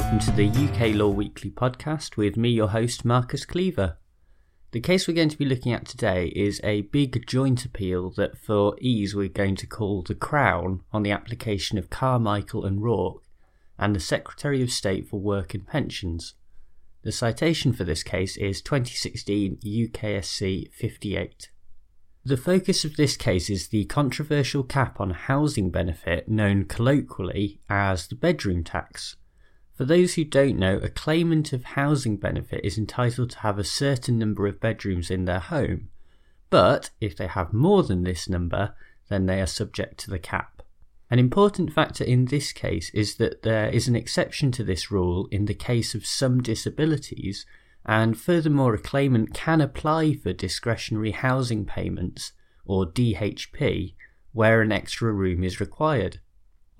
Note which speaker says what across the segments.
Speaker 1: welcome to the UK Law Weekly podcast with me, your host, Marcus Cleaver. The case we're going to be looking at today is a big joint appeal that, for ease, we're going to call the Crown on the application of Carmichael and Rourke and the Secretary of State for Work and Pensions. The citation for this case is 2016 UKSC 58. The focus of this case is the controversial cap on housing benefit known colloquially as the bedroom tax. For those who don't know, a claimant of housing benefit is entitled to have a certain number of bedrooms in their home, but if they have more than this number, then they are subject to the cap. An important factor in this case is that there is an exception to this rule in the case of some disabilities and furthermore, a claimant can apply for discretionary housing payments, or DHP, where an extra room is required.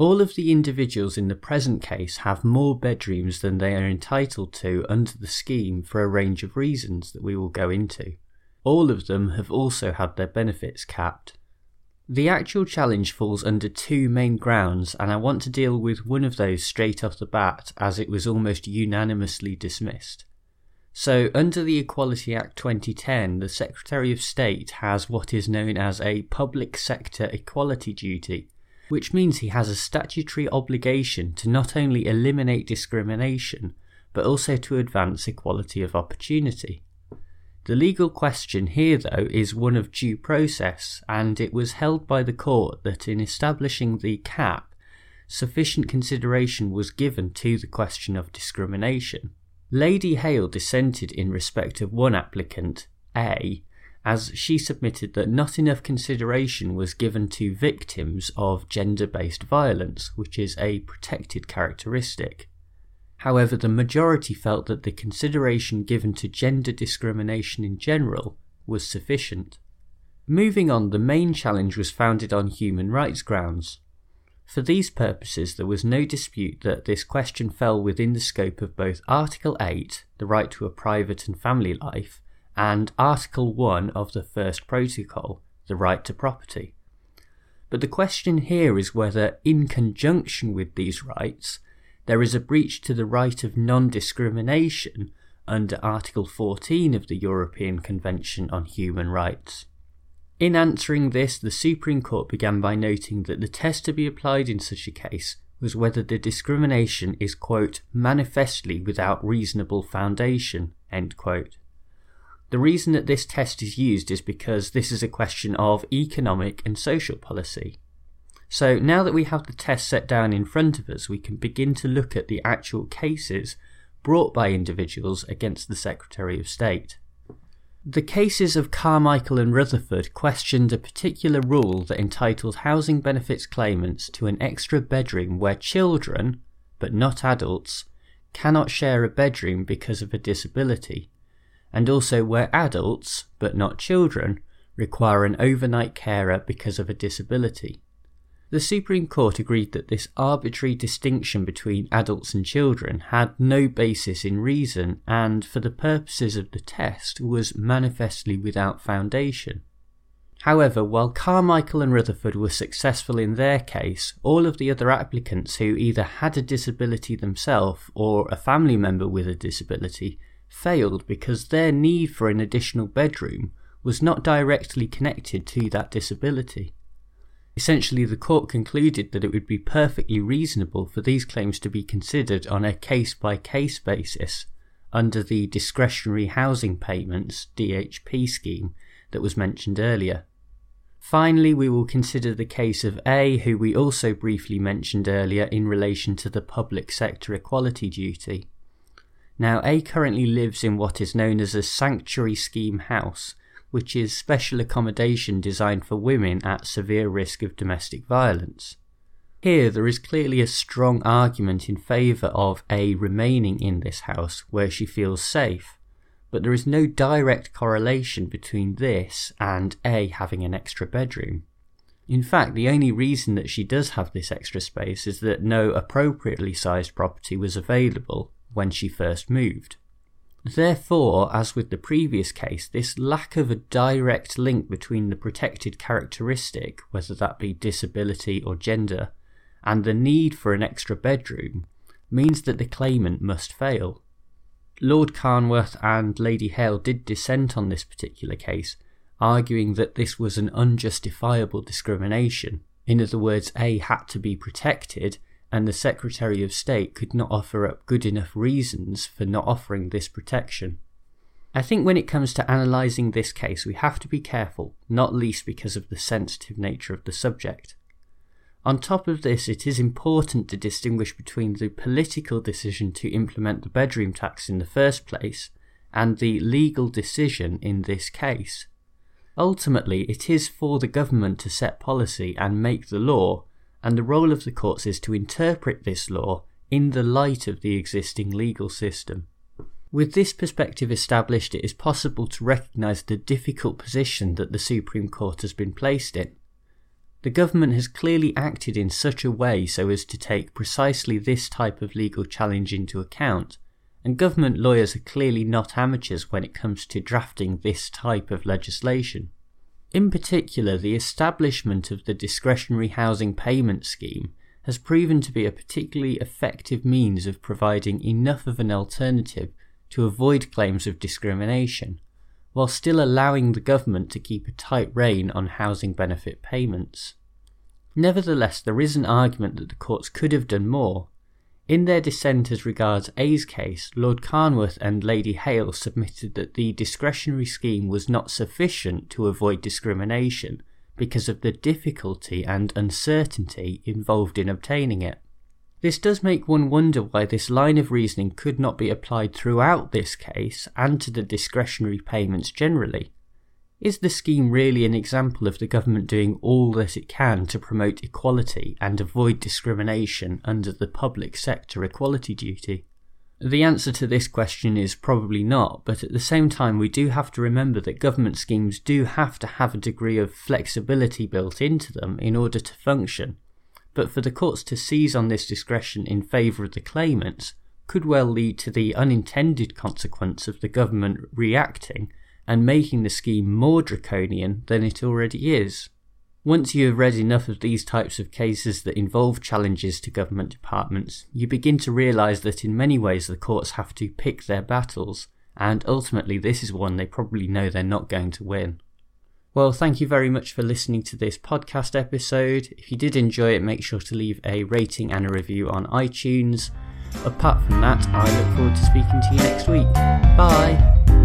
Speaker 1: All of the individuals in the present case have more bedrooms than they are entitled to under the scheme for a range of reasons that we will go into. All of them have also had their benefits capped. The actual challenge falls under two main grounds, and I want to deal with one of those straight off the bat as it was almost unanimously dismissed. So, under the Equality Act 2010, the Secretary of State has what is known as a public sector equality duty, which means he has a statutory obligation to not only eliminate discrimination, but also to advance equality of opportunity. The legal question here, though, is one of due process, and it was held by the court that in establishing the cap, sufficient consideration was given to the question of discrimination. Lady Hale dissented in respect of one applicant, A, as she submitted that not enough consideration was given to victims of gender based violence, which is a protected characteristic. However, the majority felt that the consideration given to gender discrimination in general was sufficient. Moving on, the main challenge was founded on human rights grounds. For these purposes, there was no dispute that this question fell within the scope of both Article 8, the right to a private and family life, and Article 1 of the First Protocol, the right to property. But the question here is whether, in conjunction with these rights, there is a breach to the right of non discrimination under Article 14 of the European Convention on Human Rights. In answering this, the Supreme Court began by noting that the test to be applied in such a case was whether the discrimination is, quote, manifestly without reasonable foundation, end quote. The reason that this test is used is because this is a question of economic and social policy. So now that we have the test set down in front of us, we can begin to look at the actual cases brought by individuals against the Secretary of State. The cases of Carmichael and Rutherford questioned a particular rule that entitled housing benefits claimants to an extra bedroom where children, but not adults, cannot share a bedroom because of a disability, and also where adults, but not children, require an overnight carer because of a disability. The Supreme Court agreed that this arbitrary distinction between adults and children had no basis in reason and, for the purposes of the test, was manifestly without foundation. However, while Carmichael and Rutherford were successful in their case, all of the other applicants who either had a disability themselves or a family member with a disability failed because their need for an additional bedroom was not directly connected to that disability. Essentially, the court concluded that it would be perfectly reasonable for these claims to be considered on a case by case basis under the discretionary housing payments DHP scheme that was mentioned earlier. Finally, we will consider the case of A, who we also briefly mentioned earlier in relation to the public sector equality duty. Now, A currently lives in what is known as a sanctuary scheme house, which is special accommodation designed for women at severe risk of domestic violence. Here, there is clearly a strong argument in favour of A remaining in this house where she feels safe, but there is no direct correlation between this and A having an extra bedroom. In fact, the only reason that she does have this extra space is that no appropriately sized property was available when she first moved. Therefore, as with the previous case, this lack of a direct link between the protected characteristic, whether that be disability or gender, and the need for an extra bedroom means that the claimant must fail. Lord Carnwath and Lady Hale did dissent on this particular case, arguing that this was an unjustifiable discrimination. In other words, A had to be protected, and the Secretary of State could not offer up good enough reasons for not offering this protection. I think when it comes to analysing this case, we have to be careful, not least because of the sensitive nature of the subject. On top of this, it is important to distinguish between the political decision to implement the bedroom tax in the first place and the legal decision in this case. Ultimately, it is for the government to set policy and make the law, and the role of the courts is to interpret this law in the light of the existing legal system. With this perspective established, it is possible to recognise the difficult position that the Supreme Court has been placed in. The government has clearly acted in such a way so as to take precisely this type of legal challenge into account, and government lawyers are clearly not amateurs when it comes to drafting this type of legislation. In particular, the establishment of the discretionary housing payment scheme has proven to be a particularly effective means of providing enough of an alternative to avoid claims of discrimination, while still allowing the government to keep a tight rein on housing benefit payments. Nevertheless, there is an argument that the courts could have done more, in their dissent as regards A's case, Lord Carnwath and Lady Hale submitted that the discretionary scheme was not sufficient to avoid discrimination because of the difficulty and uncertainty involved in obtaining it. This does make one wonder why this line of reasoning could not be applied throughout this case and to the discretionary payments generally. Is the scheme really an example of the government doing all that it can to promote equality and avoid discrimination under the public sector equality duty? The answer to this question is probably not, but at the same time, we do have to remember that government schemes do have to have a degree of flexibility built into them in order to function. But for the courts to seize on this discretion in favour of the claimants could well lead to the unintended consequence of the government reacting and making the scheme more draconian than it already is. Once you have read enough of these types of cases that involve challenges to government departments, you begin to realise that in many ways the courts have to pick their battles, and ultimately this is one they probably know they're not going to win. Well, thank you very much for listening to this podcast episode. If you did enjoy it, make sure to leave a rating and a review on iTunes. Apart from that, I look forward to speaking to you next week. Bye!